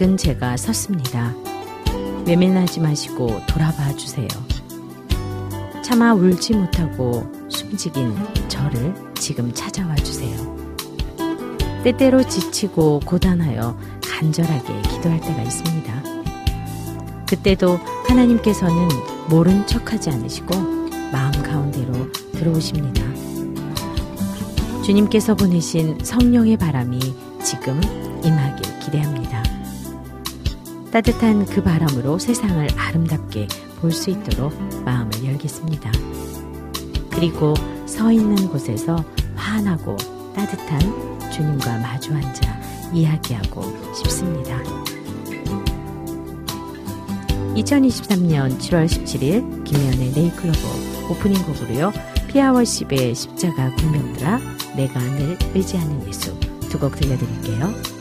작은 제가 섰습니다. 외면하지 마시고 돌아봐 주세요. 차마 울지 못하고 숨지긴 저를 지금 찾아와 주세요. 때때로 지치고 고단하여 간절하게 기도할 때가 있습니다. 그때도 하나님께서는 모른 척하지 않으시고 마음 가운데로 들어오십니다. 주님께서 보내신 성령의 바람이 지금 임하길 기대합니다. 따뜻한 그 바람으로 세상을 아름답게 볼 수 있도록 마음을 열겠습니다. 그리고 서 있는 곳에서 환하고 따뜻한 주님과 마주 앉아 이야기하고 싶습니다. 2023년 7월 17일 김현의 네이클로버 오프닝 곡으로요. 피아월십의 십자가 군명들아 내가 늘 의지하는 예수 두 곡 들려드릴게요.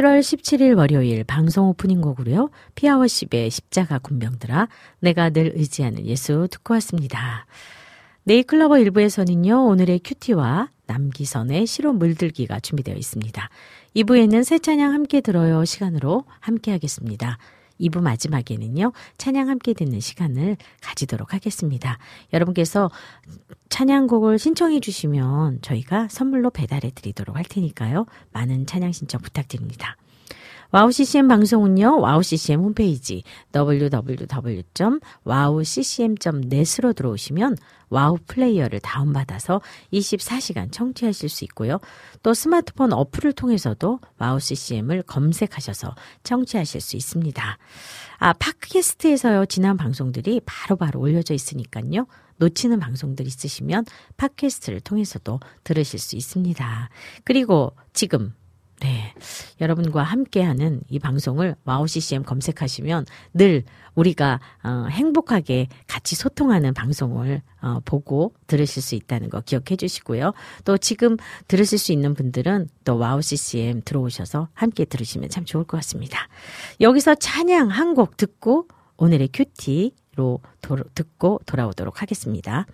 7월 17일 월요일 방송 오프닝 곡으로요. 피아워십의 십자가 군병들아 내가 늘 의지하는 예수 듣고 왔습니다. 네이클러버 1부에서는요. 오늘의 큐티와 남기선의 시로 물들기가 준비되어 있습니다. 2부에는 새 찬양 함께 들어요 시간으로 함께 하겠습니다. 2부 마지막에는요, 찬양 함께 듣는 시간을 가지도록 하겠습니다. 여러분께서 찬양곡을 신청해 주시면 저희가 선물로 배달해 드리도록 할 테니까요. 많은 찬양 신청 부탁드립니다. 와우 CCM 방송은요, 와우 CCM 홈페이지 www.wowccm.net으로 들어오시면 와우 플레이어를 다운받아서 24시간 청취하실 수 있고요. 또 스마트폰 어플을 통해서도 와우 CCM을 검색하셔서 청취하실 수 있습니다. 아, 팟캐스트에서요, 지난 방송들이 바로바로 바로 올려져 있으니까요. 놓치는 방송들 있으시면 팟캐스트를 통해서도 들으실 수 있습니다. 그리고 지금 네. 여러분과 함께하는 이 방송을 와우 CCM 검색하시면 늘 우리가 어, 행복하게 같이 소통하는 방송을 어, 보고 들으실 수 있다는 거 기억해 주시고요. 또 지금 들으실 수 있는 분들은 또 와우 CCM 들어오셔서 함께 들으시면 참 좋을 것 같습니다. 여기서 찬양 한 곡 듣고 오늘의 QT로 도, 듣고 돌아오도록 하겠습니다.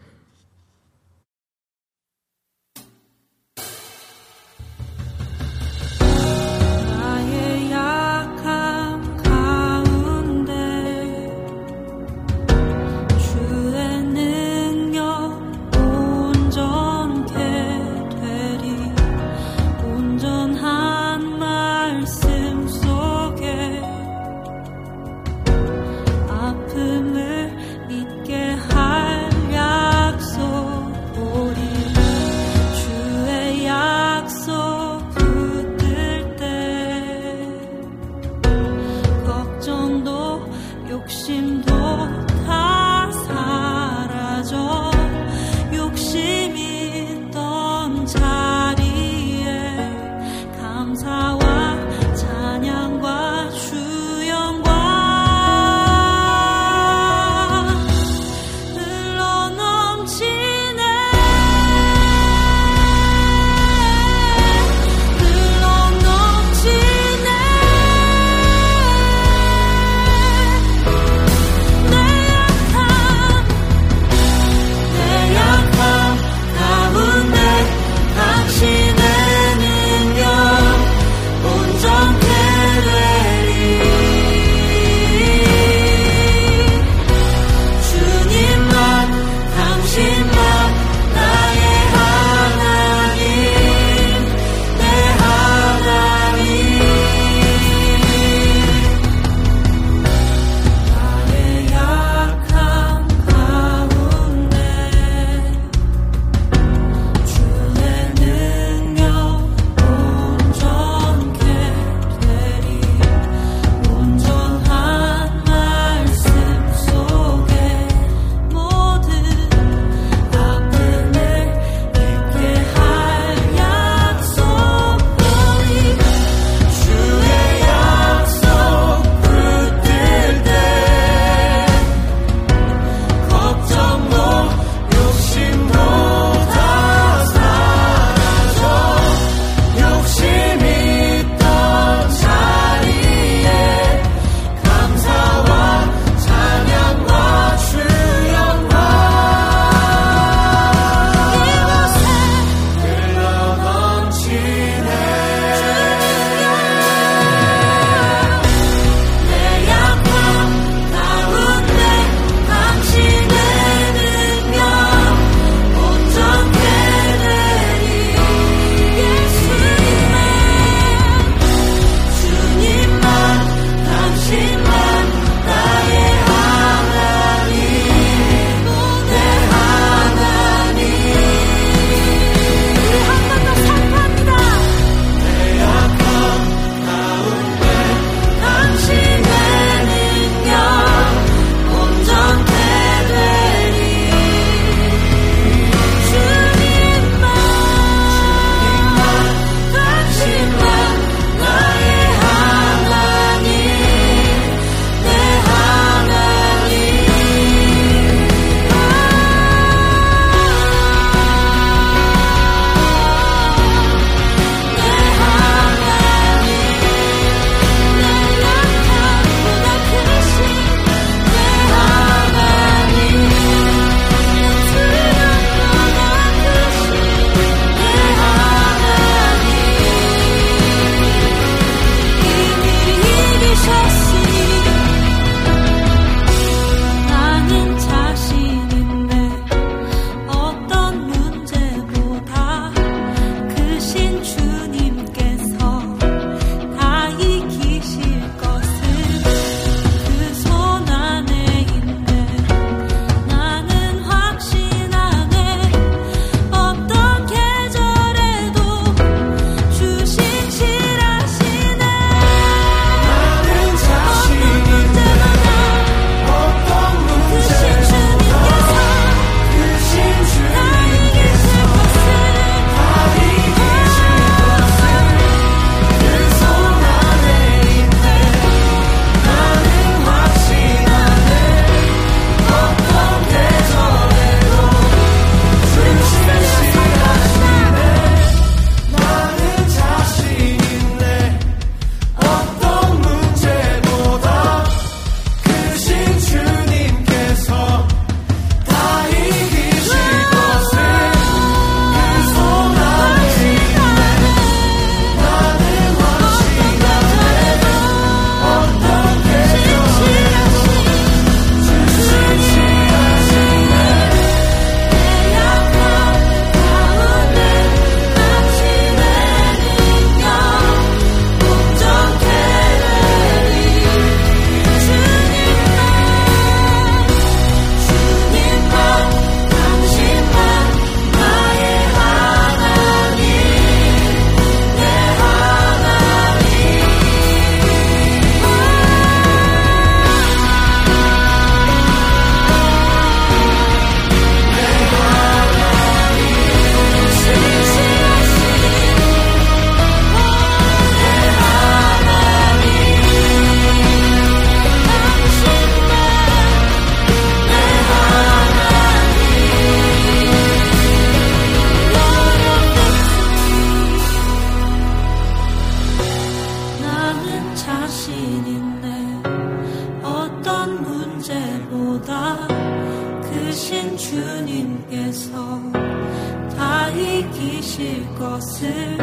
이기실 것을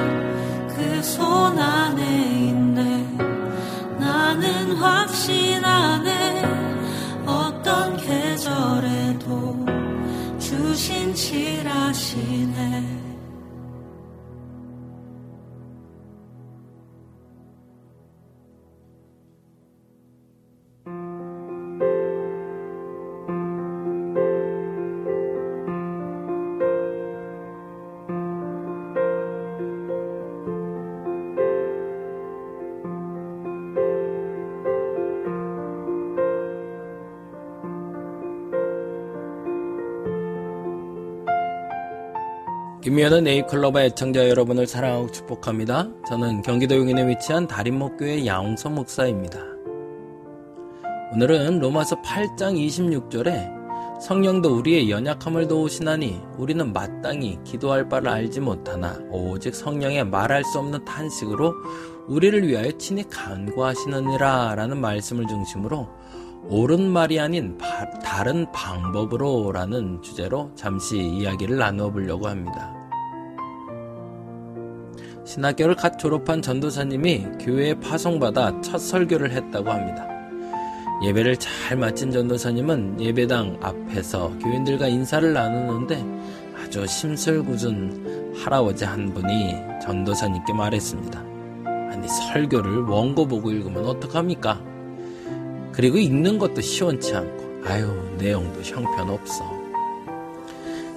그 손 안에 있네. 나는 확신하네. 어떤 계절에도 주신 칠하시네 김미연은 네이클로바 애청자 여러분을 사랑하고 축복합니다. 저는 경기도 용인에 위치한 다림목교회 양홍서 목사입니다. 오늘은 로마서 8장 26절에 성령도 우리의 연약함을 도우시나니 우리는 마땅히 기도할 바를 알지 못하나 오직 성령의 말할 수 없는 탄식으로 우리를 위하여 친히 간구하시느니라 라는 말씀을 중심으로 옳은 말이 아닌 바, 다른 방법으로 라는 주제로 잠시 이야기를 나누어 보려고 합니다. 신학교를 갓 졸업한 전도사님이 교회에 파송받아 첫 설교를 했다고 합니다. 예배를 잘 마친 전도사님은 예배당 앞에서 교인들과 인사를 나누는데 아주 심술궂은 할아버지 한 분이 전도사님께 말했습니다. 아니 설교를 원고 보고 읽으면 어떡합니까? 그리고 읽는 것도 시원치 않고 아유 내용도 형편없어.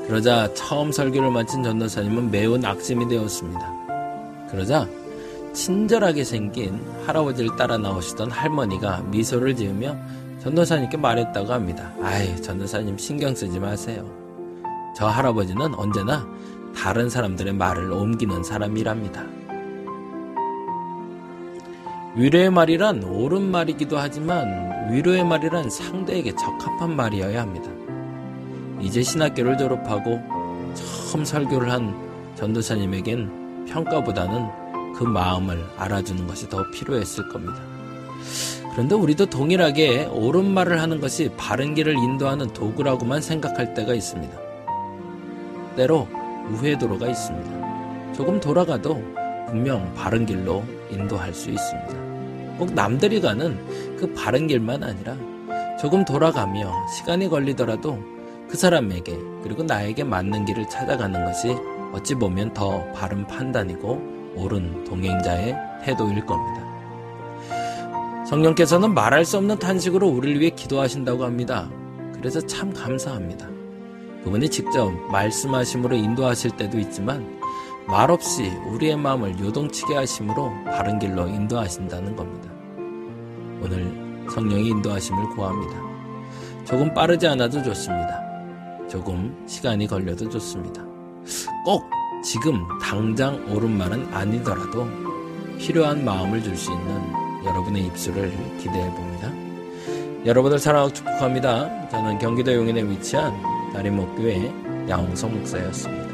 그러자 처음 설교를 마친 전도사님은 매우 낙심이 되었습니다. 그러자 친절하게 생긴 할아버지를 따라 나오시던 할머니가 미소를 지으며 전도사님께 말했다고 합니다. 아이, 전도사님 신경 쓰지 마세요. 저 할아버지는 언제나 다른 사람들의 말을 옮기는 사람이랍니다. 위로의 말이란 옳은 말이기도 하지만 위로의 말이란 상대에게 적합한 말이어야 합니다. 이제 신학교를 졸업하고 처음 설교를 한 전도사님에겐 평가보다는 그 마음을 알아주는 것이 더 필요했을 겁니다. 그런데 우리도 동일하게 옳은 말을 하는 것이 바른 길을 인도하는 도구라고만 생각할 때가 있습니다. 때로 우회도로가 있습니다. 조금 돌아가도 분명 바른 길로 인도할 수 있습니다. 꼭 남들이 가는 그 바른 길만 아니라 조금 돌아가며 시간이 걸리더라도 그 사람에게 그리고 나에게 맞는 길을 찾아가는 것이 어찌 보면 더 바른 판단이고 옳은 동행자의 태도일 겁니다. 성령께서는 말할 수 없는 탄식으로 우리를 위해 기도하신다고 합니다. 그래서 참 감사합니다. 그분이 직접 말씀하심으로 인도하실 때도 있지만 말없이 우리의 마음을 요동치게 하심으로 바른 길로 인도하신다는 겁니다. 오늘 성령의 인도하심을 구합니다. 조금 빠르지 않아도 좋습니다. 조금 시간이 걸려도 좋습니다. 꼭 지금 당장 옳은 말은 아니더라도 필요한 마음을 줄 수 있는 여러분의 입술을 기대해 봅니다. 여러분을 사랑하고 축복합니다. 저는 경기도 용인에 위치한 다림목교회 양홍성 목사였습니다.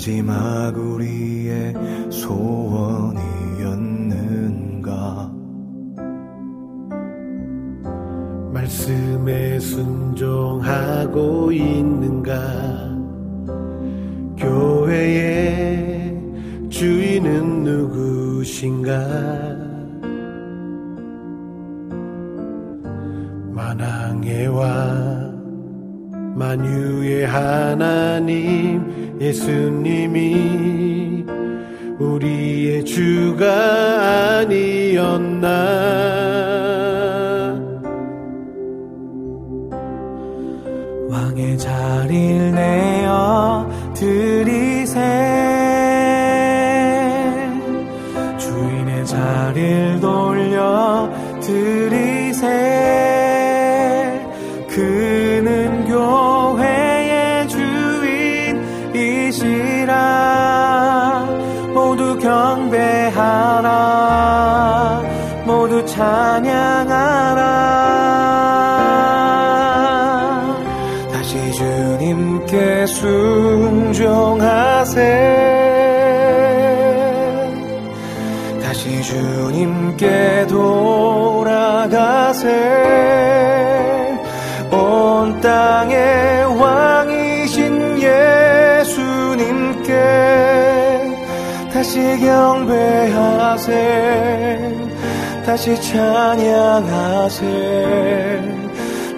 교회의 주인은 누구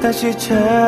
다시 찬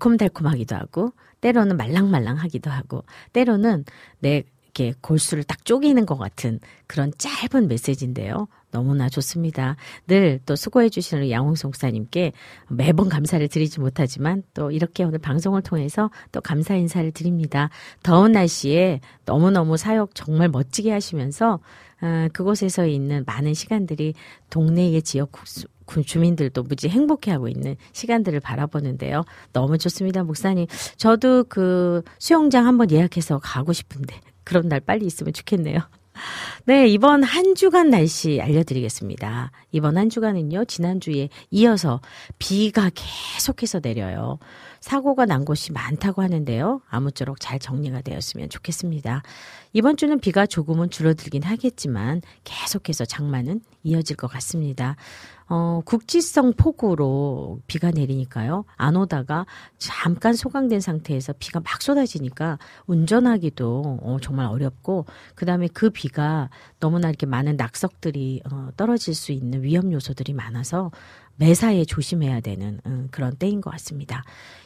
달콤달콤하기도 하고, 때로는 말랑말랑하기도 하고, 때로는 내 이렇게 골수를 딱 쪼개는 것 같은 그런 짧은 메시지인데요. 너무나 좋습니다. 늘 또 수고해 주시는 양홍석 목사님께 매번 감사를 드리지 못하지만 또 이렇게 오늘 방송을 통해서 또 감사 인사를 드립니다. 더운 날씨에 너무너무 사역 정말 멋지게 하시면서 어, 그곳에서 있는 많은 시간들이 동네의 지역 주민들도 무지 행복해하고 있는 시간들을 바라보는데요. 너무 좋습니다, 목사님. 저도 그 수영장 한번 예약해서 가고 싶은데 그런 날 빨리 있으면 좋겠네요. 네, 이번 한 주간 날씨 알려드리겠습니다. 이번 한 주간은요, 지난주에 이어서 비가 계속해서 내려요. 사고가 난 곳이 많다고 하는데요. 아무쪼록 잘 정리가 되었으면 좋겠습니다. 이번 주는 비가 조금은 줄어들긴 하겠지만 계속해서 장마는 이어질 것 같습니다. 어, 국지성 폭우로 비가 내리니까요. 안 오다가 잠깐 소강된 상태에서 비가 막 쏟아지니까 운전하기도 어, 정말 어렵고 그다음에 그 비가 너무나 이렇게 많은 낙석들이 어, 떨어질 수 있는 위험 요소들이 많아서 매사에 조심해야 되는 음, 그런 때인 것 같습니다.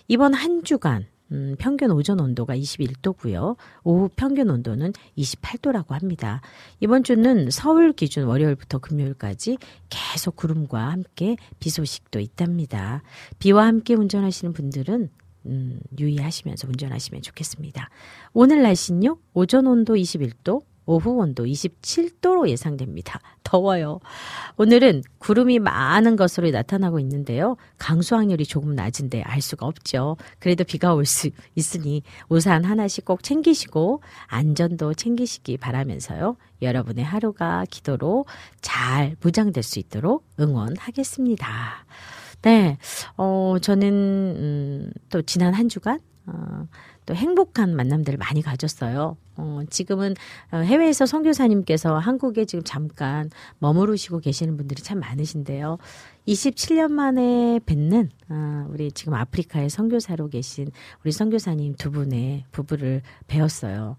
이번 한 주간 음, 평균 오전 온도가 21도고요. 오후 평균 온도는 28도라고 합니다. 이번 주는 서울 기준 월요일부터 금요일까지 계속 구름과 함께 비 소식도 있답니다. 비와 함께 운전하시는 분들은 음, 유의하시면서 운전하시면 좋겠습니다. 오늘 날씨는요. 오전 온도 21도, 오후 온도 27도로 예상됩니다. 더워요. 오늘은 구름이 많은 것으로 나타나고 있는데요. 강수 확률이 조금 낮은데 알 수가 없죠. 그래도 비가 올 수 있으니 우산 하나씩 꼭 챙기시고 안전도 챙기시기 바라면서요. 여러분의 하루가 기도로 잘 무장될 수 있도록 응원하겠습니다. 네, 어, 저는, 음, 또 지난 한 주간, 어, 또 행복한 만남들을 많이 가졌어요. 어, 지금은 어, 해외에서 선교사님께서 한국에 지금 잠깐 머무르시고 계시는 분들이 참 많으신데요. 27년 만에 뵙는 어, 우리 지금 아프리카에 선교사로 계신 우리 선교사님 두 분의 부부를 배웠어요.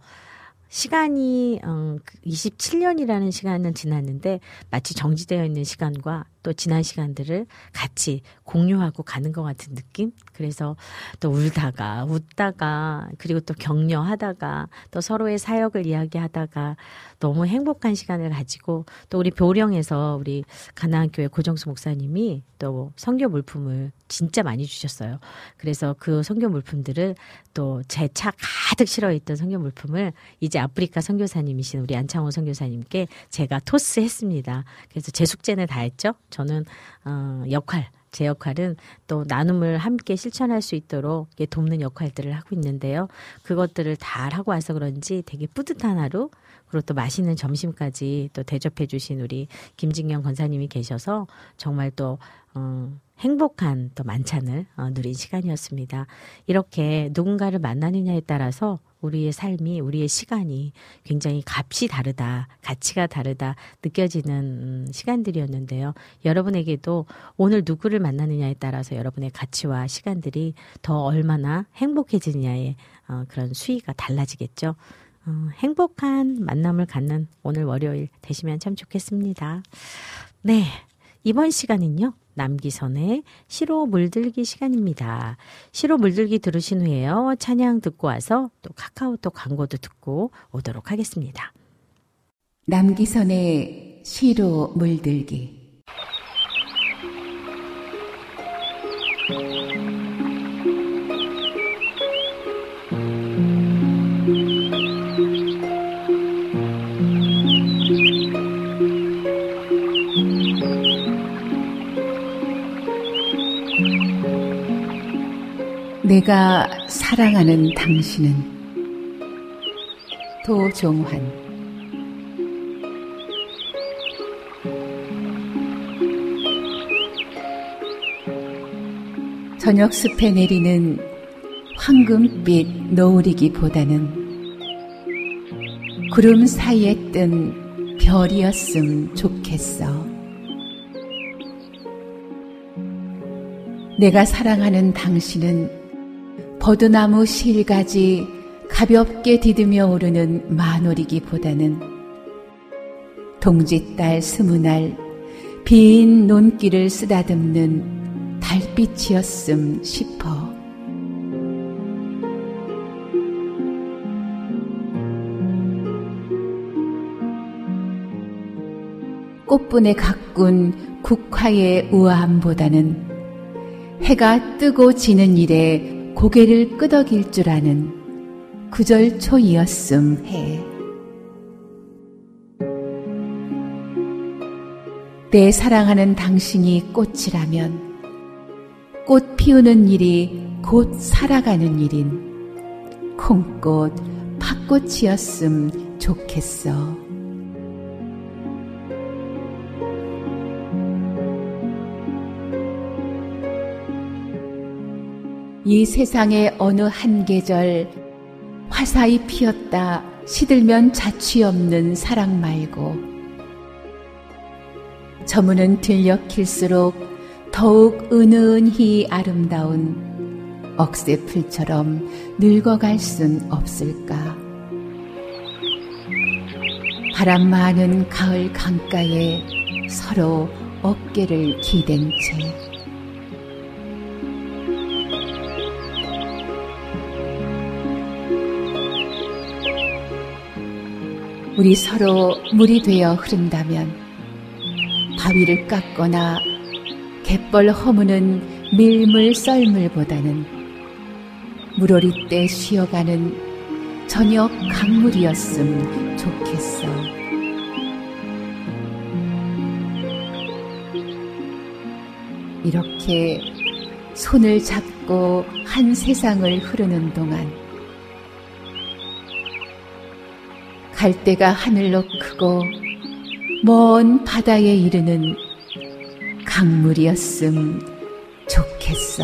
시간이 어, 27년이라는 시간은 지났는데 마치 정지되어 있는 시간과 또 지난 시간들을 같이 공유하고 가는 것 같은 느낌? 그래서 또 울다가 웃다가 그리고 또 격려하다가 또 서로의 사역을 이야기하다가 너무 행복한 시간을 가지고 또 우리 보령에서 우리 가나안교회 고정수 목사님이 또 성교 물품을 진짜 많이 주셨어요. 그래서 그 성교 물품들을 또 제 차 가득 실어 있던 성교 물품을 이제 아프리카 선교사님이신 우리 안창호 선교사님께 제가 토스했습니다. 그래서 제 숙제는 다 했죠. 저는 어, 역할 제 역할은 또 나눔을 함께 실천할 수 있도록 돕는 역할들을 하고 있는데요. 그것들을 다 하고 와서 그런지 되게 뿌듯한 하루, 그리고 또 맛있는 점심까지 또 대접해 주신 우리 김진경 권사님이 계셔서 정말 또, 어, 행복한 또 만찬을 어, 누린 시간이었습니다. 이렇게 누군가를 만나느냐에 따라서 우리의 삶이 우리의 시간이 굉장히 값이 다르다 가치가 다르다 느껴지는 음, 시간들이었는데요. 여러분에게도 오늘 누구를 만나느냐에 따라서 여러분의 가치와 시간들이 더 얼마나 행복해지느냐에 어, 그런 수위가 달라지겠죠. 어, 행복한 만남을 갖는 오늘 월요일 되시면 참 좋겠습니다. 네. 이번 시간은요. 남기선의 시로 물들기 시간입니다. 시로 물들기 들으신 후에요. 찬양 듣고 와서 또 카카오톡 광고도 듣고 오도록 하겠습니다. 남기선의 시로 물들기 내가 사랑하는 당신은 도종환 저녁 숲에 내리는 황금빛 노을이기보다는 구름 사이에 뜬 별이었음 좋겠어. 내가 사랑하는 당신은 버드나무 실가지 가볍게 디드며 오르는 만월이기보다는 동짓달 스무 날 빈 논길을 쓰다듬는 달빛이었음 싶어. 꽃분에 가꾼 국화의 우아함보다는 해가 뜨고 지는 일에 고개를 끄덕일 줄 아는 구절 초이었음 해. 내 사랑하는 당신이 꽃이라면 꽃 피우는 일이 곧 살아가는 일인 콩꽃, 팥꽃이었음 좋겠어. 이 세상의 어느 한 계절 화사히 피었다 시들면 자취 없는 사랑 말고 저문은 들녘일수록 더욱 은은히 아름다운 억새 풀처럼 늙어갈 순 없을까. 바람 많은 가을 강가에 서로 어깨를 기댄 채 우리 서로 물이 되어 흐른다면 바위를 깎거나 갯벌 허무는 밀물 썰물보다는 물오리 때 쉬어가는 저녁 강물이었음 좋겠어. 이렇게 손을 잡고 한 세상을 흐르는 동안 갈대가 하늘로 크고 먼 바다에 이르는 강물이었음 좋겠어.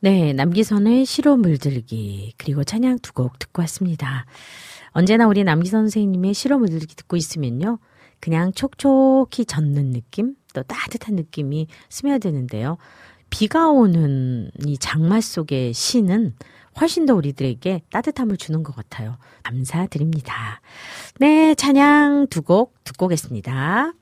네, 남기선의 시로 물들기 그리고 찬양 두 곡 듣고 왔습니다. 언제나 우리 남기선 선생님의 시로 물들기 듣고 있으면요. 그냥 촉촉히 젖는 느낌, 또 따뜻한 느낌이 스며드는데요. 비가 오는 이 장마 속의 시는 훨씬 더 우리들에게 따뜻함을 주는 것 같아요. 감사드립니다. 네, 찬양 두 곡 듣고 오겠습니다.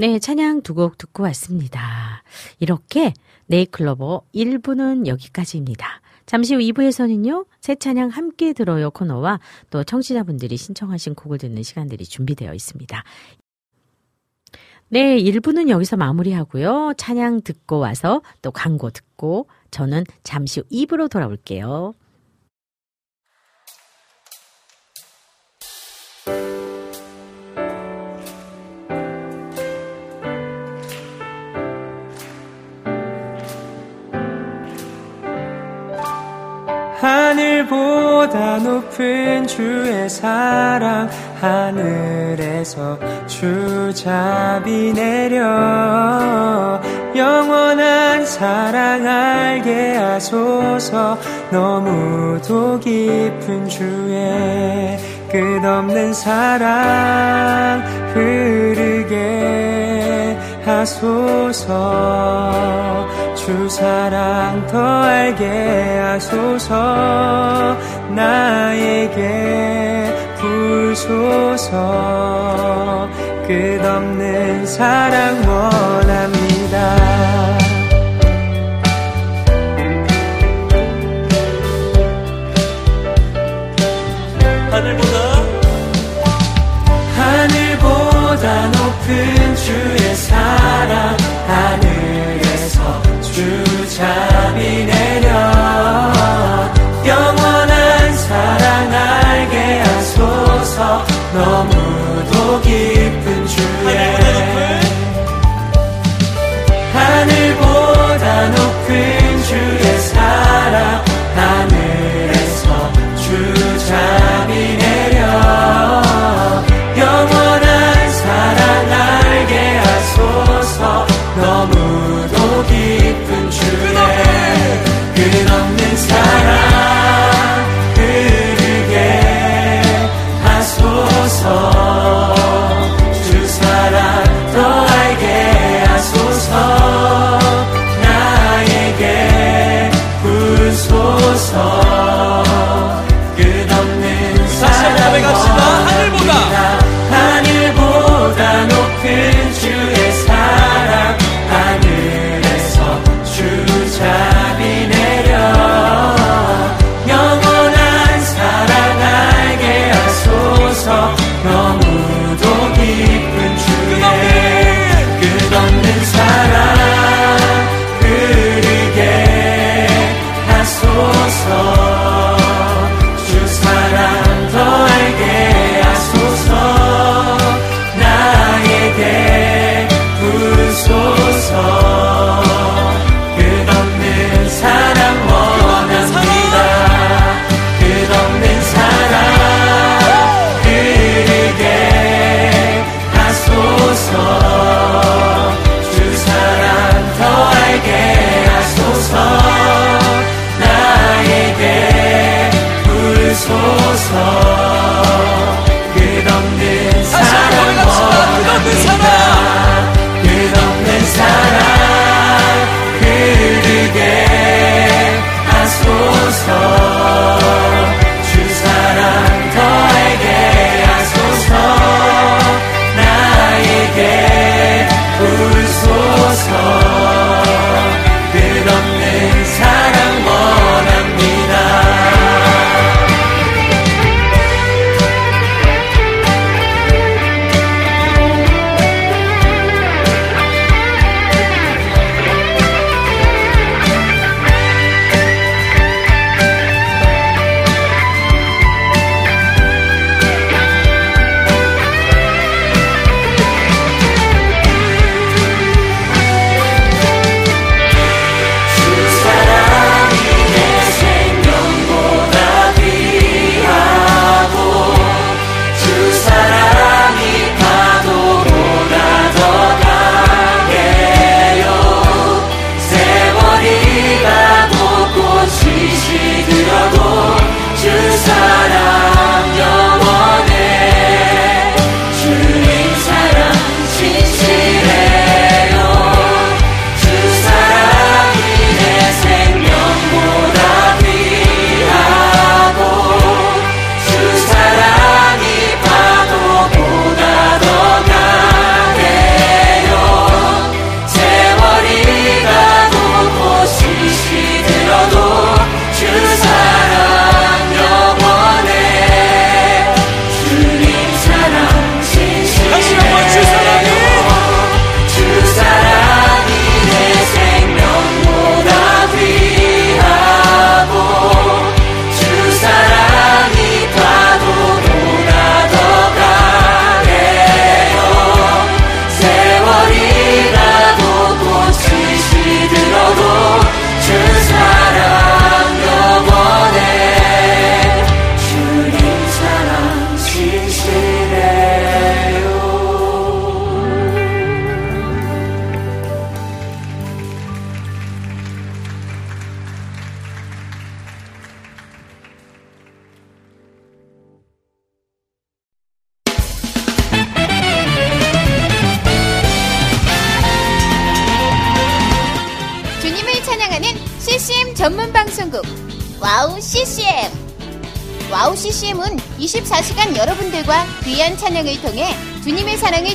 네, 찬양 두 곡 듣고 왔습니다. 이렇게 네이클로버 1부는 여기까지입니다. 잠시 후 2부에서는요, 새 찬양 함께 들어요 코너와 또 청취자분들이 신청하신 곡을 듣는 시간들이 준비되어 있습니다. 네, 1부는 여기서 마무리하고요. 찬양 듣고 와서 또 광고 듣고 저는 잠시 후 2부로 돌아올게요. 하늘보다 높은 주의 사랑 하늘에서 주잡이 내려 영원한 사랑 알게 하소서. 너무도 깊은 주의 끝없는 사랑 흐르게 하소서 주 사랑 더 알게 하소서. 나에게 부소서. 끝없는 사랑 원합니다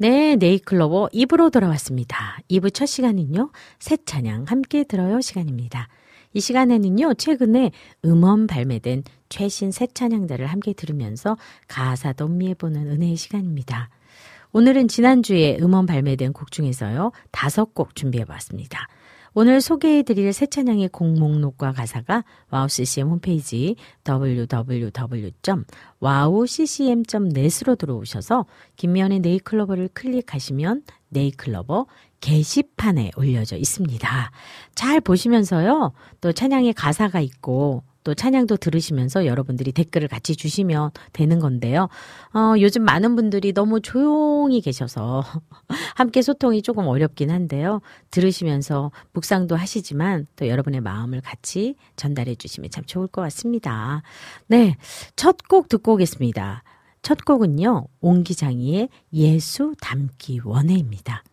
네, 네이클로버 2부로 돌아왔습니다. 2부 첫 시간은요, 새 찬양 함께 들어요 시간입니다. 이 시간에는요, 최근에 음원 발매된 최신 새 찬양들을 함께 들으면서 가사도 음미해보는 은혜의 시간입니다. 오늘은 지난주에 음원 발매된 곡 중에서요, 다섯 곡 준비해봤습니다. 오늘 소개해드릴 새 찬양의 곡 목록과 가사가 와우CCM 홈페이지 www.wowccm.net으로 들어오셔서 김미연의 네이클로버를 클릭하시면 네이클로버 게시판에 올려져 있습니다. 잘 보시면서요. 또 찬양의 가사가 있고 또 찬양도 들으시면서 여러분들이 댓글을 같이 주시면 되는 건데요. 어, 요즘 많은 분들이 너무 조용히 계셔서 함께 소통이 조금 어렵긴 한데요. 들으시면서 묵상도 하시지만 또 여러분의 마음을 같이 전달해 주시면 참 좋을 것 같습니다. 네. 첫 곡 듣고 오겠습니다. 첫 곡은요. 옹기장이의 예수 담기 원해입니다.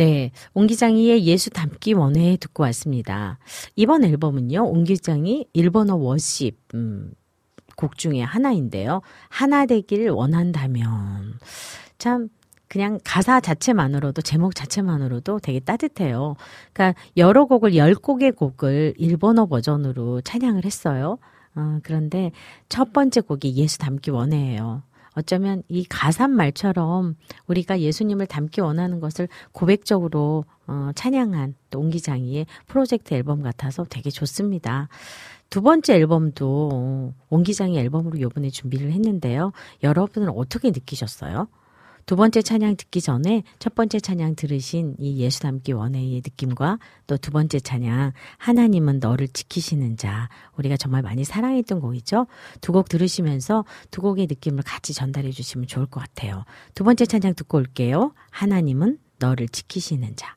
네, 옹기장이의 예수 담기 원회 듣고 왔습니다. 이번 앨범은요, 옹기장이 일본어 워십 음, 곡 중에 하나인데요. 하나 되길 원한다면 참 그냥 가사 자체만으로도 제목 자체만으로도 되게 따뜻해요. 그러니까 여러 곡을 열 곡의 곡을 일본어 버전으로 찬양을 했어요. 어, 그런데 첫 번째 곡이 예수 담기 원해예요. 어쩌면 이 가산 말처럼 우리가 예수님을 닮기 원하는 것을 고백적으로 어, 찬양한 또 옹기장이의 프로젝트 앨범 같아서 되게 좋습니다. 두 번째 앨범도 옹기장이 앨범으로 요번에 준비를 했는데요. 여러분은 어떻게 느끼셨어요? 두 번째 찬양 듣기 전에 첫 번째 찬양 들으신 이 예수 닮기 원회의 느낌과 또 두 번째 찬양 하나님은 너를 지키시는 자 우리가 정말 많이 사랑했던 곡이죠. 두 곡 들으시면서 두 곡의 느낌을 같이 전달해 주시면 좋을 것 같아요. 두 번째 찬양 듣고 올게요. 하나님은 너를 지키시는 자.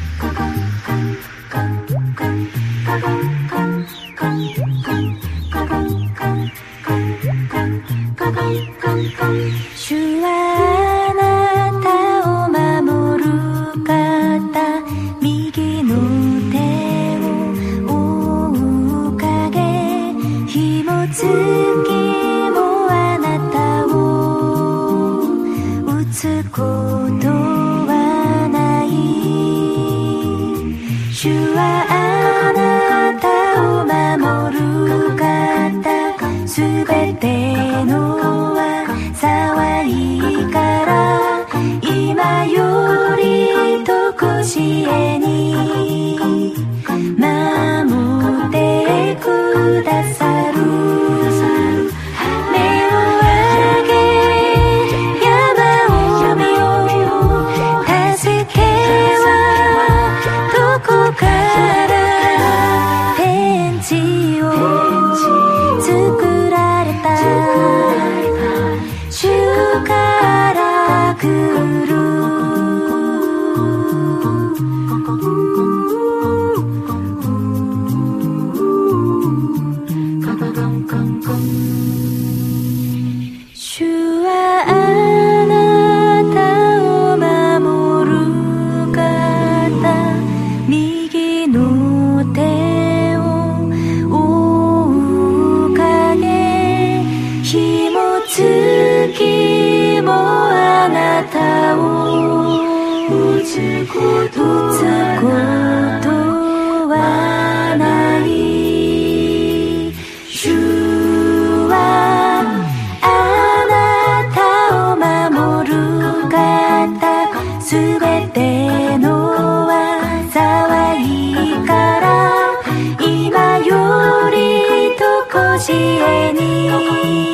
えに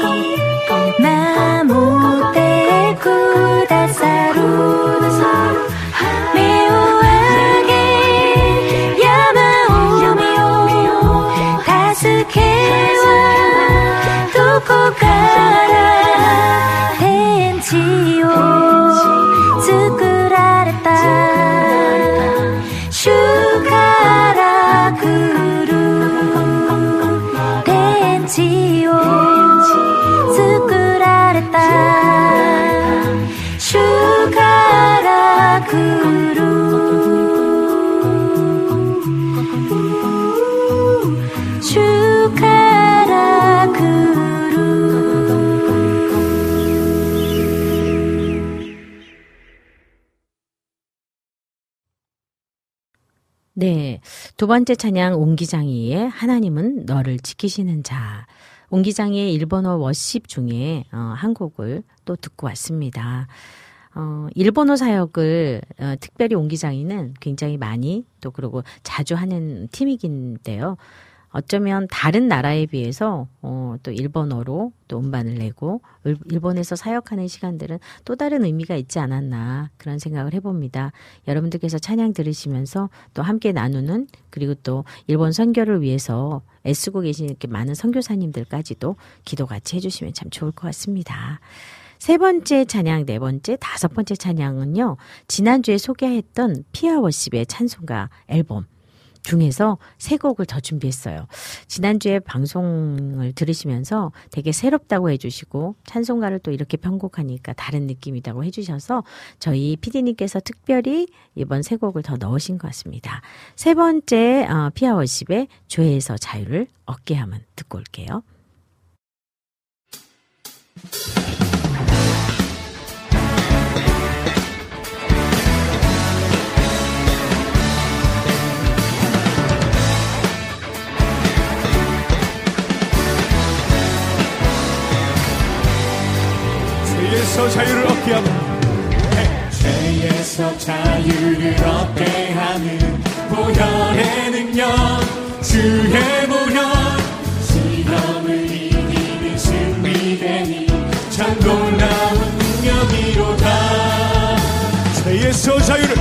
두 번째 찬양 옹기장이의 하나님은 너를 지키시는 자. 옹기장이의 일본어 워십 중에 어, 한 곡을 또 듣고 왔습니다. 어, 일본어 사역을 어, 특별히 옹기장이는 굉장히 많이 또 그리고 자주 하는 팀이긴데요. 어쩌면 다른 나라에 비해서 어, 또 일본어로 또 음반을 내고 일본에서 사역하는 시간들은 또 다른 의미가 있지 않았나 그런 생각을 해봅니다. 여러분들께서 찬양 들으시면서 또 함께 나누는 그리고 또 일본 선교를 위해서 애쓰고 계신 이렇게 많은 선교사님들까지도 기도 같이 해주시면 참 좋을 것 같습니다. 세 번째 찬양, 네 번째, 다섯 번째 찬양은요, 지난주에 소개했던 피아워십의 찬송가 앨범, 중에서 세 곡을 더 준비했어요. 지난주에 방송을 들으시면서 되게 새롭다고 해주시고 찬송가를 또 이렇게 편곡하니까 다른 느낌이라고 해주셔서 저희 피디님께서 특별히 이번 세 곡을 더 넣으신 것 같습니다. 세 번째 어, 피아워십의 죄에서 자유를 얻게 하면 듣고 올게요. 죄에서 자유를 얻게 하는 죄에서 자유를 얻게 하는 보혈의 능력 주의 보혈. 시험을 이기는 승리되니 참 놀라운 능력이로다. 죄에서 자유를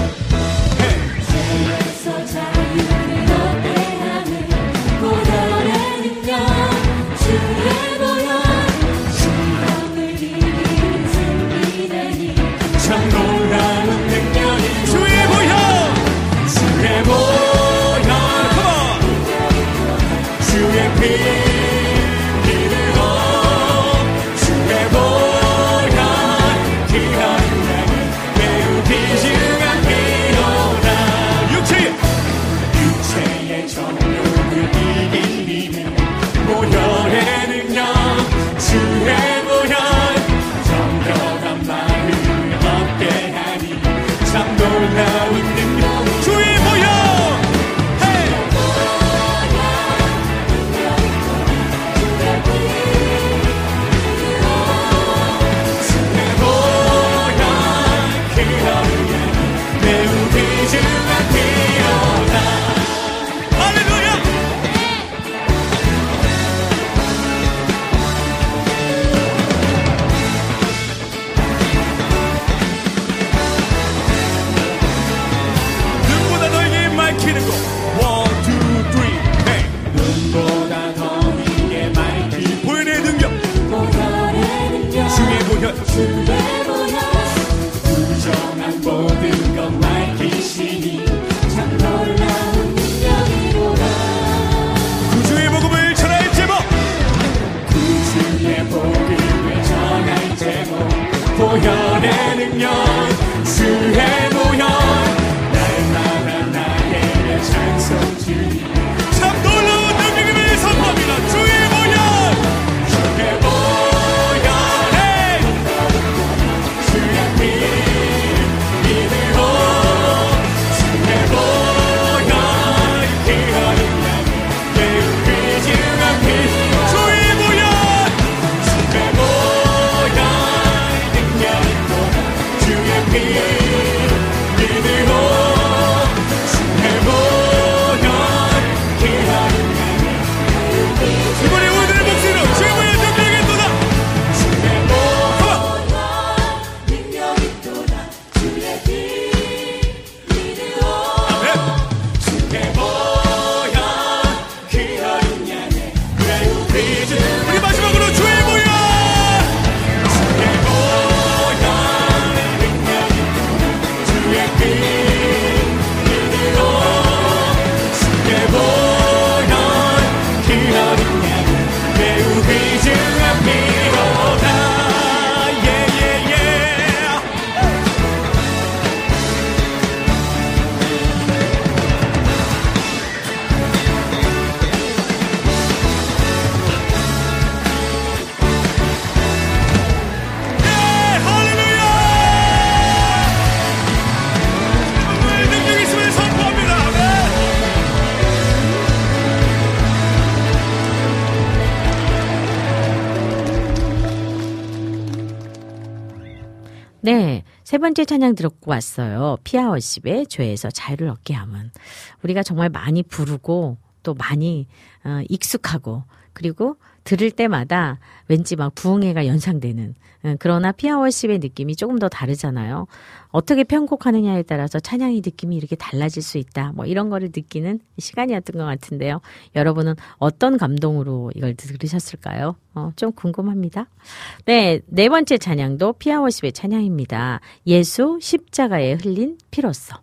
번째 찬양 듣고 왔어요. 피아워십의 죄에서 자유를 얻게 함은 우리가 정말 많이 부르고 또 많이 어, 익숙하고 그리고 들을 때마다 왠지 막 부흥회가 연상되는 어, 그러나 피아워십의 느낌이 조금 더 다르잖아요. 어떻게 편곡하느냐에 따라서 찬양의 느낌이 이렇게 달라질 수 있다. 뭐 이런 거를 느끼는 시간이었던 것 같은데요. 여러분은 어떤 감동으로 이걸 들으셨을까요? 어, 좀 궁금합니다. 네, 네 번째 찬양도 피아워십의 찬양입니다. 예수 십자가에 흘린 피로써.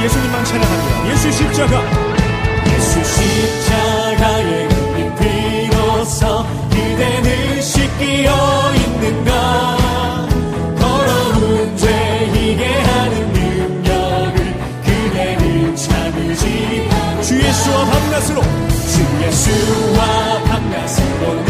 우리는 예수님만 찬양합니다. 예수 십자가. 예수 십자가에 흘린 피로써 그대는 씻기어 있는가 더러운 죄 희게 하는 능력을 그대는 참으지 주 예수와 밤낮으로 주 예수와 밤낮으로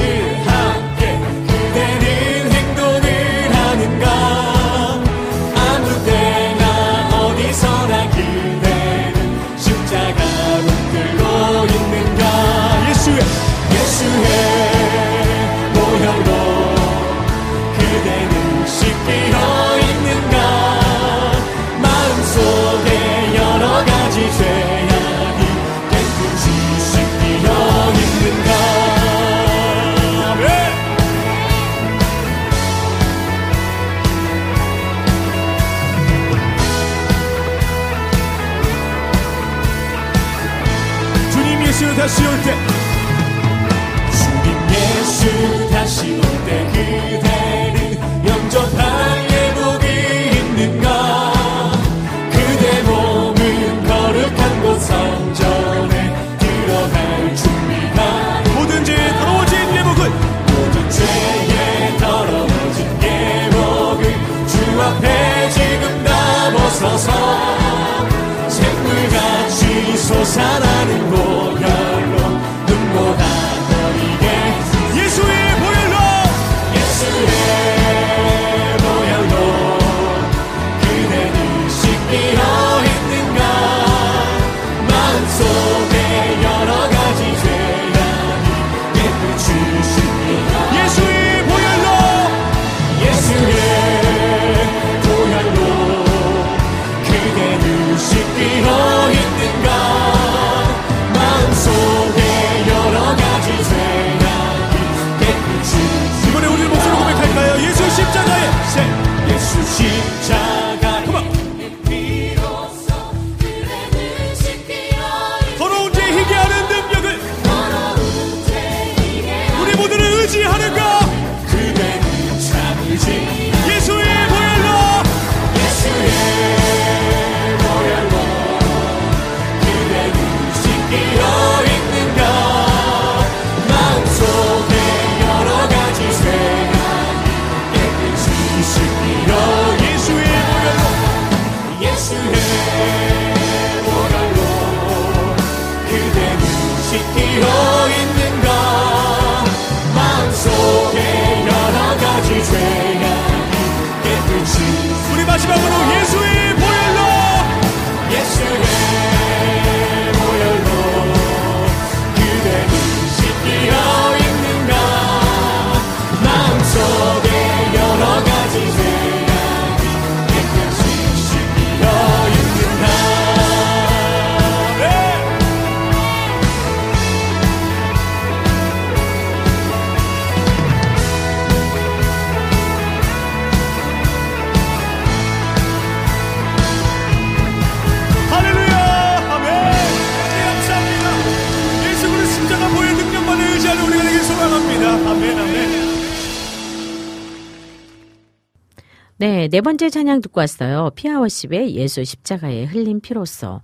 네, 네 번째 찬양 듣고 왔어요. 피아워십의 예수 십자가에 흘린 피로써.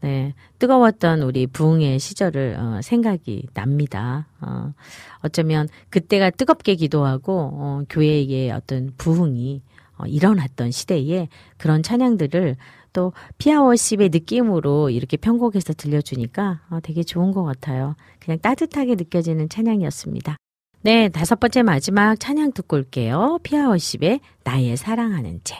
네, 뜨거웠던 우리 부흥의 시절을 어, 생각이 납니다. 어, 어쩌면 그때가 뜨겁게 기도하고 어, 교회의 어떤 부흥이 어, 일어났던 시대에 그런 찬양들을 또 피아워십의 느낌으로 이렇게 편곡해서 들려주니까 어, 되게 좋은 것 같아요. 그냥 따뜻하게 느껴지는 찬양이었습니다. 네, 다섯 번째 마지막 찬양 듣고 올게요. 피아워십의 나의 사랑하는 책.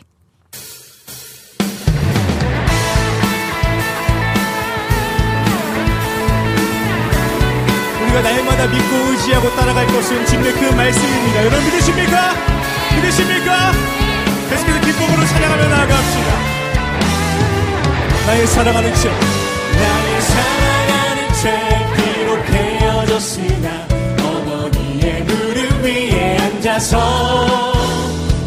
우리가 날마다 믿고 의지하고 따라갈 것은 주님의 그 말씀입니다. 여러분 믿으십니까? 믿으십니까? 계속해서 기쁨으로 찬양하며 나아갑시다. 나의 사랑하는 책 나의 사랑하는 죄 비록 헤어졌으나 앉아서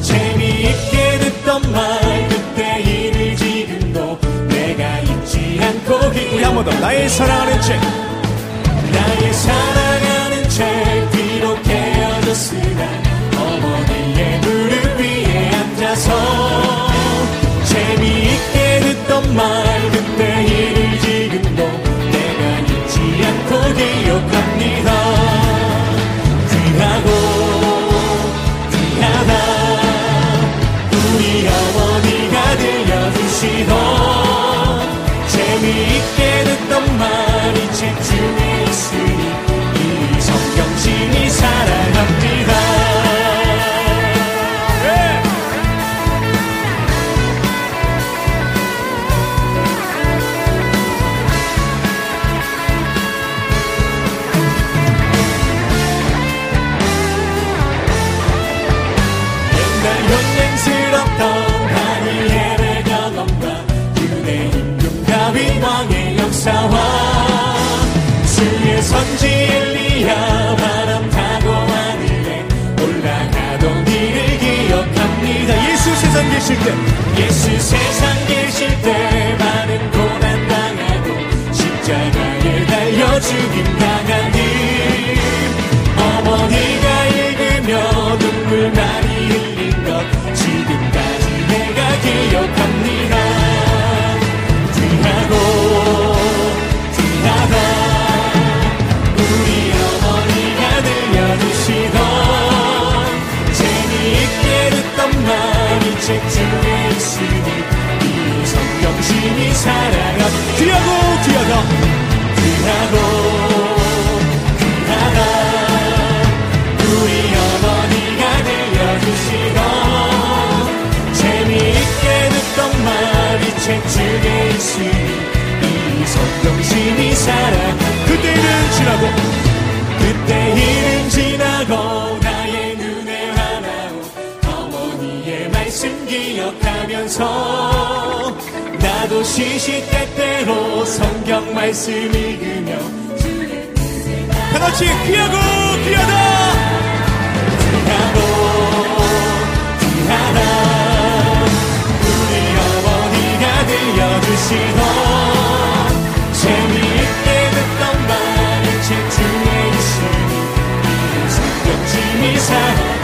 재미있게 듣던 말 그때 일을 지금도 내가 잊지 않고 우리 한 번 더 나의 사랑하는 책. 나의 사랑하는 죄 비록 헤어졌으나 어머니의 무릎 위에 앉아서 재미있게 듣던 말 그때 일을 지금도 내가 잊지 않고 기억합니다 세상 계실 때. 예수 세상 계실 때 중에 있으니 이 성경신이 사랑한 귀하고 귀하다 귀하고 귀하다 우리 어머니가 들려주시던 재미있게 듣던 말이 책 중에 있으니 이 성경신이 사랑 그때 일은 지나고 그때 일은 지 기억하면서 나도 시시때때로 성경 말씀 읽으며 다 같이 귀하고 귀하다. 귀하고 귀하다. 우리 어머니가 들려주시던 재미있게 듣던 말이 책 중에 있으니 이 성경심이 사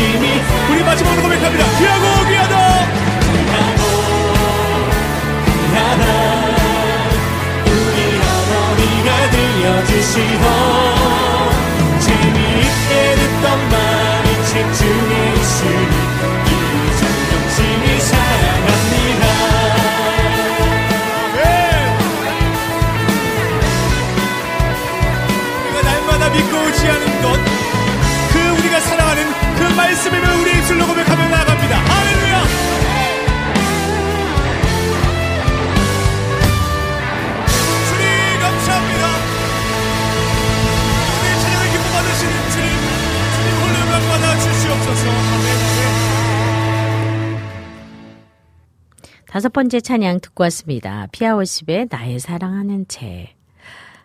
성경심이 우리 마지막으로 고백합니다 귀하고 귀하다 귀하고 귀하다 우리 어머니가 들려주시던 재미있게 듣던 말이 책중 다섯 번째 찬양 듣고 왔습니다. 피아워십의 나의 사랑하는 책.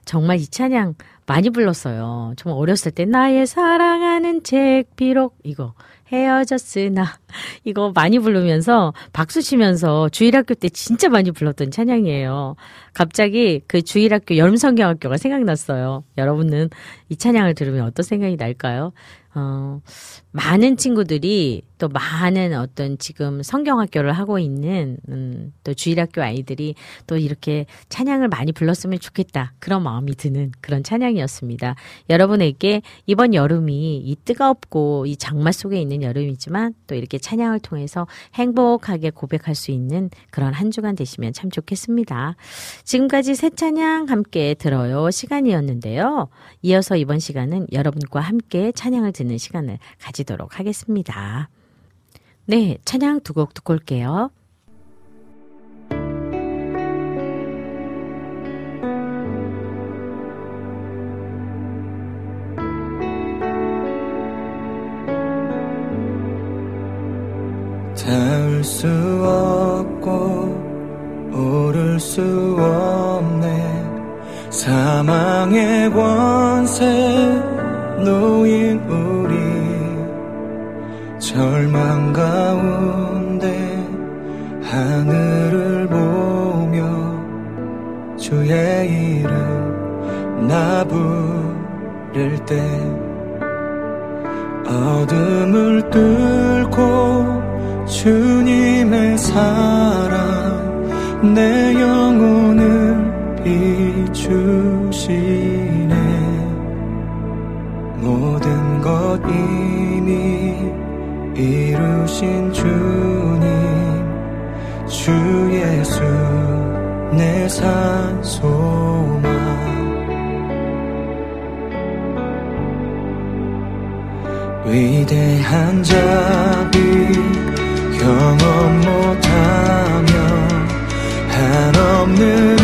정말 이 찬양 많이 불렀어요. 정말 어렸을 때 나의 사랑하는 책 비록 이거 헤어졌으나 이거 많이 부르면서 박수 치면서 주일학교 때 진짜 많이 불렀던 찬양이에요. 갑자기 그 주일학교 여름성경학교가 생각났어요. 여러분은 이 찬양을 들으면 어떤 생각이 날까요? 어, 많은 친구들이 또 많은 어떤 지금 성경학교를 하고 있는 음, 또 주일학교 아이들이 또 이렇게 찬양을 많이 불렀으면 좋겠다 그런 마음이 드는 그런 찬양이었습니다. 여러분에게 이번 여름이 이 뜨겁고 이 장마 속에 있는 여름이지만 또 이렇게 찬양을 통해서 행복하게 고백할 수 있는 그런 한 주간 되시면 참 좋겠습니다. 지금까지 새 찬양 함께 들어요 시간이었는데요. 이어서 이번 시간은 여러분과 함께 찬양을 듣는 시간을 가지도록 하겠습니다. 네, 찬양 두 곡 듣고 올게요. 닿을 수 없고 오를 수 없네 사망의 권세 놓인 우리 절망 가운데 하늘을 보며 주의 이름 나 부를 때 어둠을 뚫고 주님의 사랑 내 영혼을 비추시네 모든 것 이미 이루신 주님 주 예수 내 산 소망. 위대한 자비 경험 못하며 한없는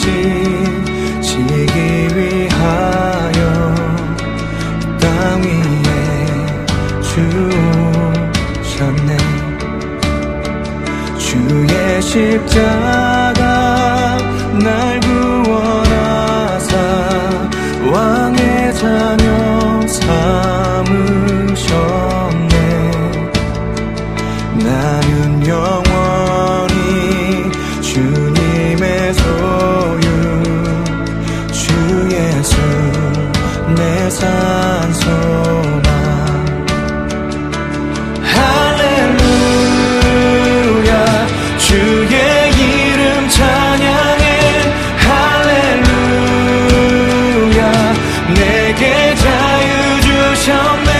수치 지기 위하여 땅 위에 주셨네. 주의 십자가 자유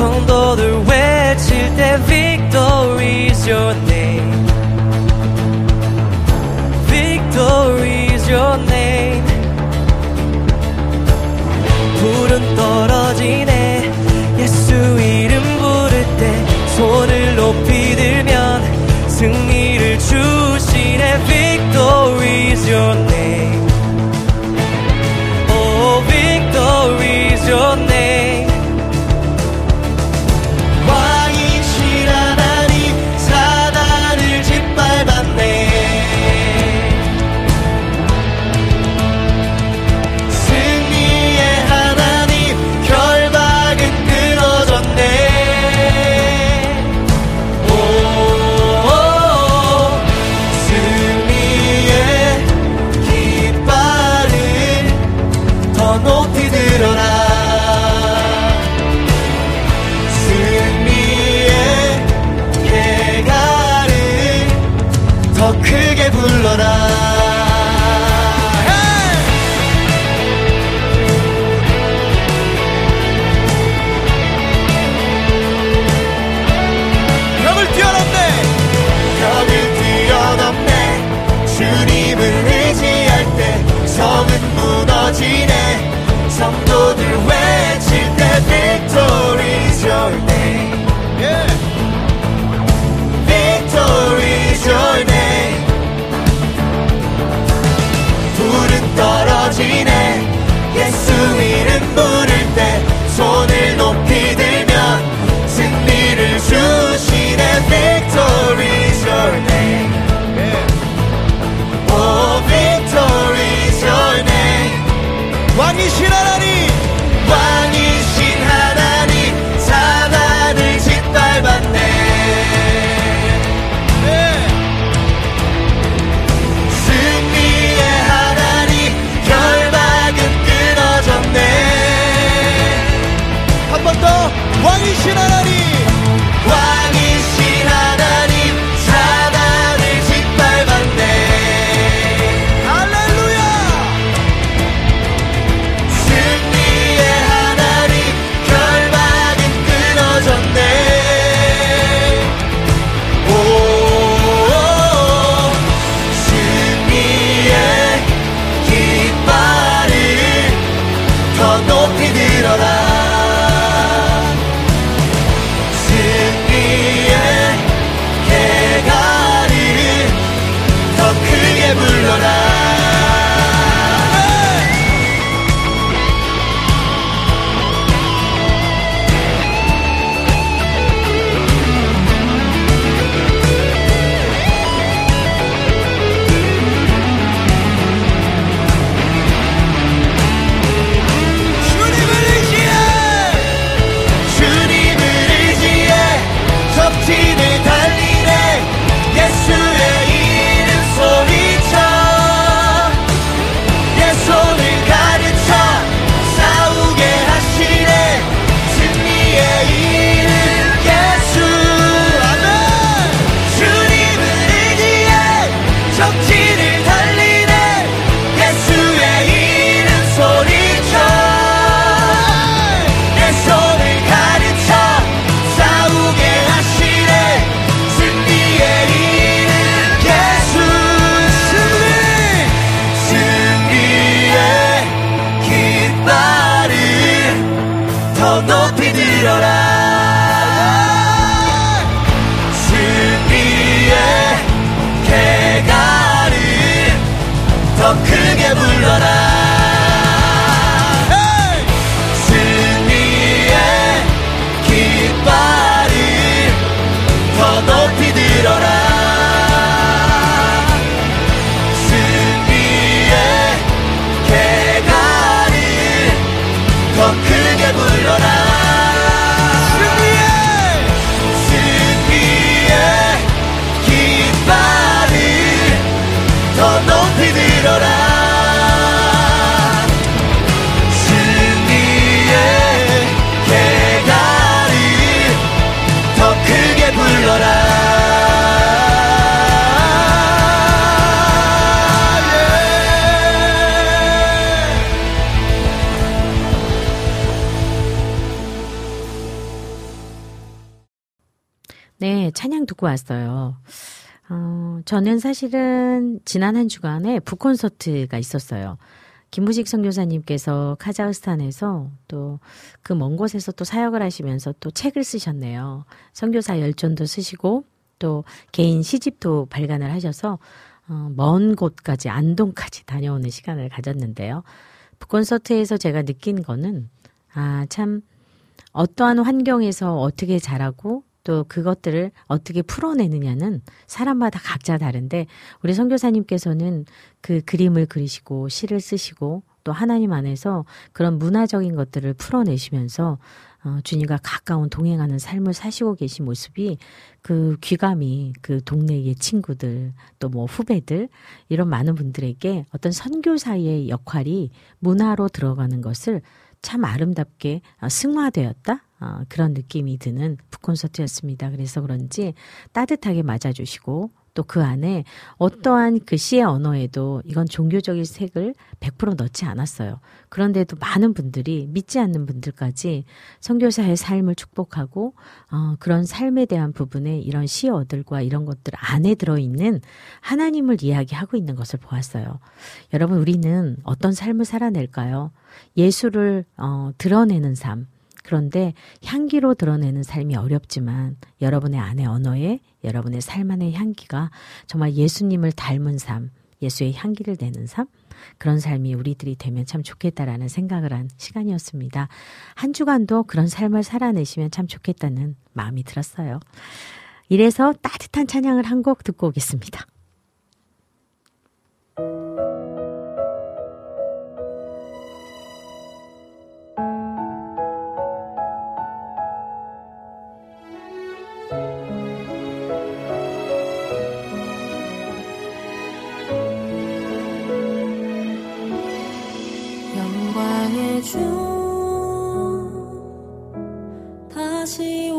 성도들 외칠 때 Victory is your name Victory is your name 불은 떨어지네 예수 이름 부를 때 손을 높이 들면 승리를 주시네 Victory is your name 왔어요. 어, 저는 사실은 지난 한 주간에 북콘서트가 있었어요. 김무식 선교사님께서 카자흐스탄에서 또 그 먼 곳에서 또 사역을 하시면서 또 책을 쓰셨네요. 선교사 열전도 쓰시고 또 개인 시집도 발간을 하셔서 어, 먼 곳까지 안동까지 다녀오는 시간을 가졌는데요. 북콘서트에서 제가 느낀 거는 아, 참 어떠한 환경에서 어떻게 자라고 또 그것들을 어떻게 풀어내느냐는 사람마다 각자 다른데 우리 선교사님께서는 그 그림을 그리시고 시를 쓰시고 또 하나님 안에서 그런 문화적인 것들을 풀어내시면서 어, 주님과 가까운 동행하는 삶을 사시고 계신 모습이 그 귀감이 그 동네의 친구들 또 뭐 후배들 이런 많은 분들에게 어떤 선교사의 역할이 문화로 들어가는 것을 참 아름답게 어, 승화되었다 어, 그런 느낌이 드는 북콘서트였습니다. 그래서 그런지 따뜻하게 맞아주시고 또 그 안에 어떠한 그 시의 언어에도 이건 종교적인 색을 100% 넣지 않았어요. 그런데도 많은 분들이 믿지 않는 분들까지 선교사의 삶을 축복하고 어, 그런 삶에 대한 부분에 이런 시어들과 이런 것들 안에 들어있는 하나님을 이야기하고 있는 것을 보았어요. 여러분 우리는 어떤 삶을 살아낼까요? 예수를 어, 드러내는 삶. 그런데 향기로 드러내는 삶이 어렵지만 여러분의 안의 언어에 여러분의 삶 안의 향기가 정말 예수님을 닮은 삶, 예수의 향기를 내는 삶, 그런 삶이 우리들이 되면 참 좋겠다라는 생각을 한 시간이었습니다. 한 주간도 그런 삶을 살아내시면 참 좋겠다는 마음이 들었어요. 이래서 따뜻한 찬양을 한 곡 듣고 오겠습니다. 영광의 주 다시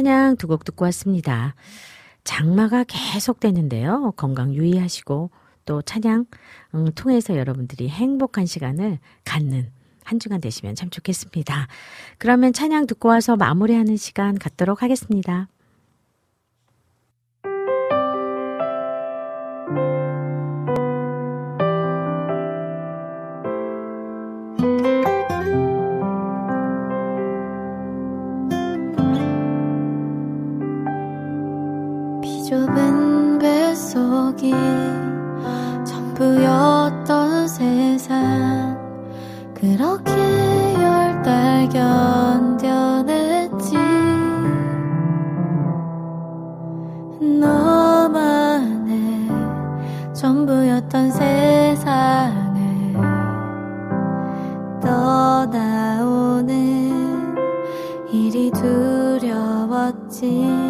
찬양 두 곡 듣고 왔습니다. 장마가 계속되는데요. 건강 유의하시고 또 찬양 음, 통해서 여러분들이 행복한 시간을 갖는 한 주간 되시면 참 좋겠습니다. 그러면 찬양 듣고 와서 마무리하는 시간 갖도록 하겠습니다. 속이 전부였던 세상. 그렇게 열 달 견뎌냈지. 너만의 전부였던 세상을 떠나오는 일이 두려웠지.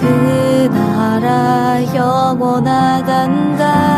그 나라 영원하단다.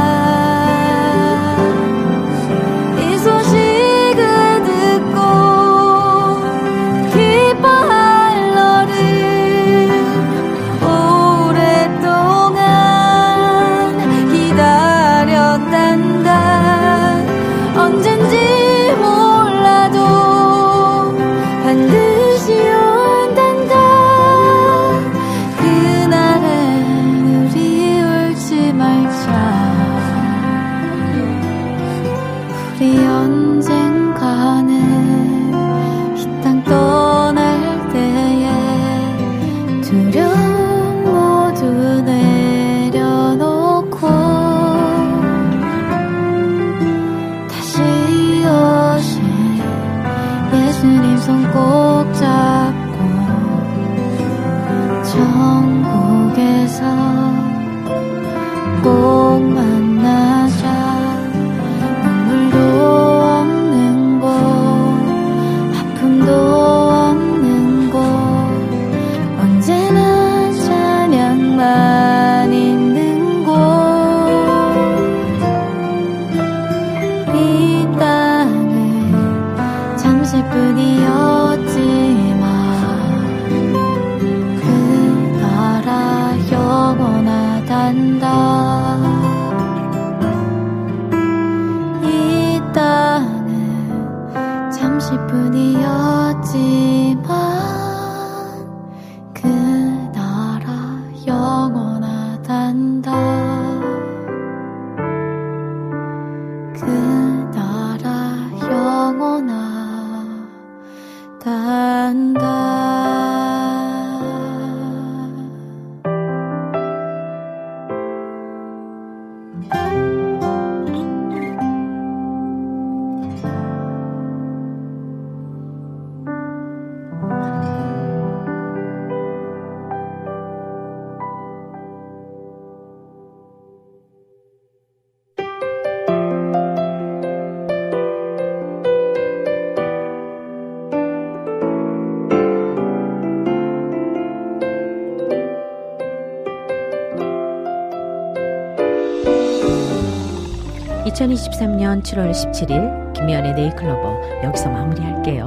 2023년 7월 17일 김미연의 네이클로버 여기서 마무리할게요.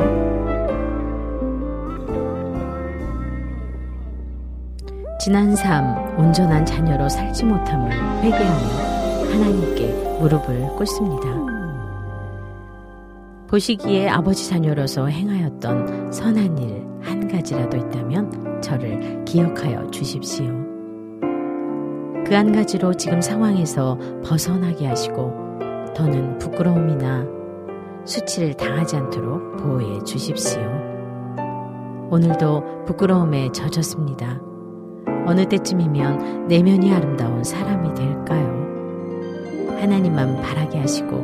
지난 삶 온전한 자녀로 살지 못함을 회개하며 하나님께 무릎을 꿇습니다. 보시기에 아버지 자녀로서 행하였던 선한 일 한 가지라도 있다면 저를 기억하여 주십시오. 그 한 가지로 지금 상황에서 벗어나게 하시고 더는 부끄러움이나 수치를 당하지 않도록 보호해 주십시오. 오늘도 부끄러움에 젖었습니다. 어느 때쯤이면 내면이 아름다운 사람이 될까요? 하나님만 바라게 하시고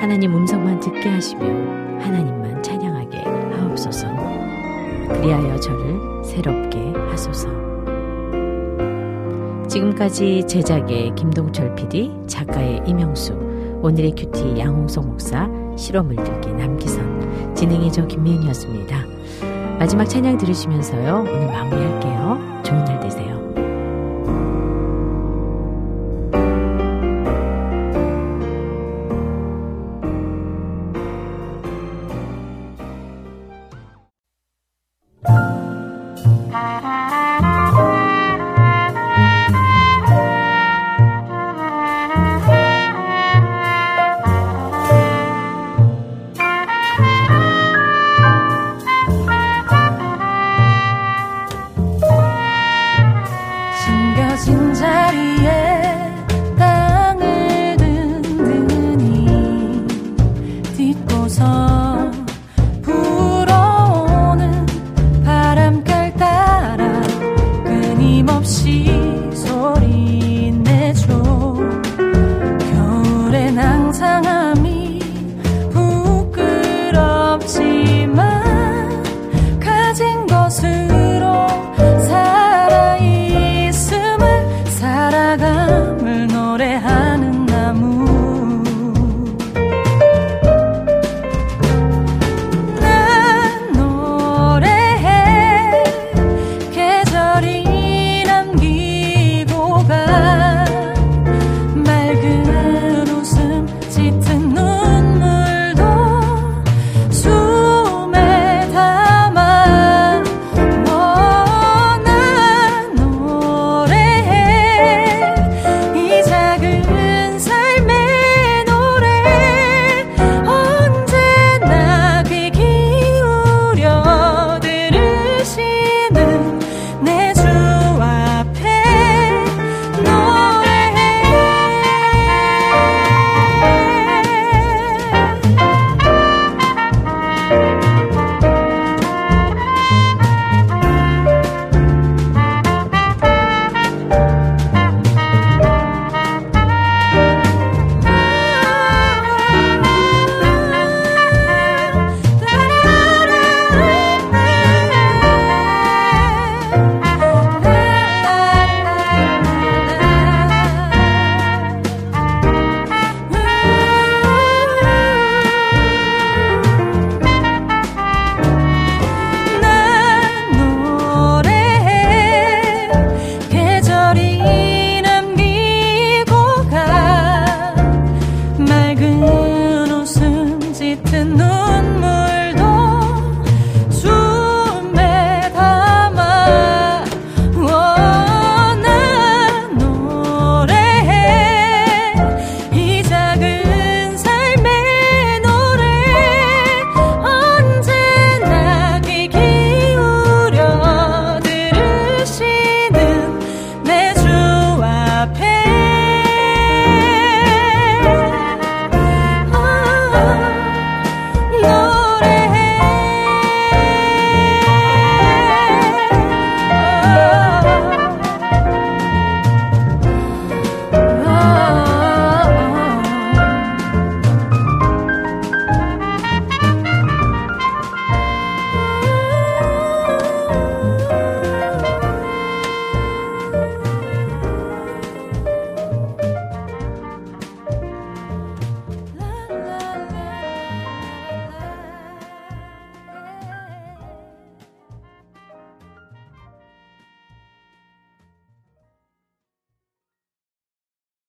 하나님 음성만 듣게 하시며 하나님만 찬양하게 하옵소서. 그리하여 저를 새롭게 하소서. 지금까지 제작의 김동철 PD, 작가의 이명수, 오늘의 큐티 양홍석 목사, 실험을 들기 남기선, 진행의 저 김미은이었습니다. 마지막 찬양 들으시면서요. 오늘 마무리할게요. 좋은 날 되세요.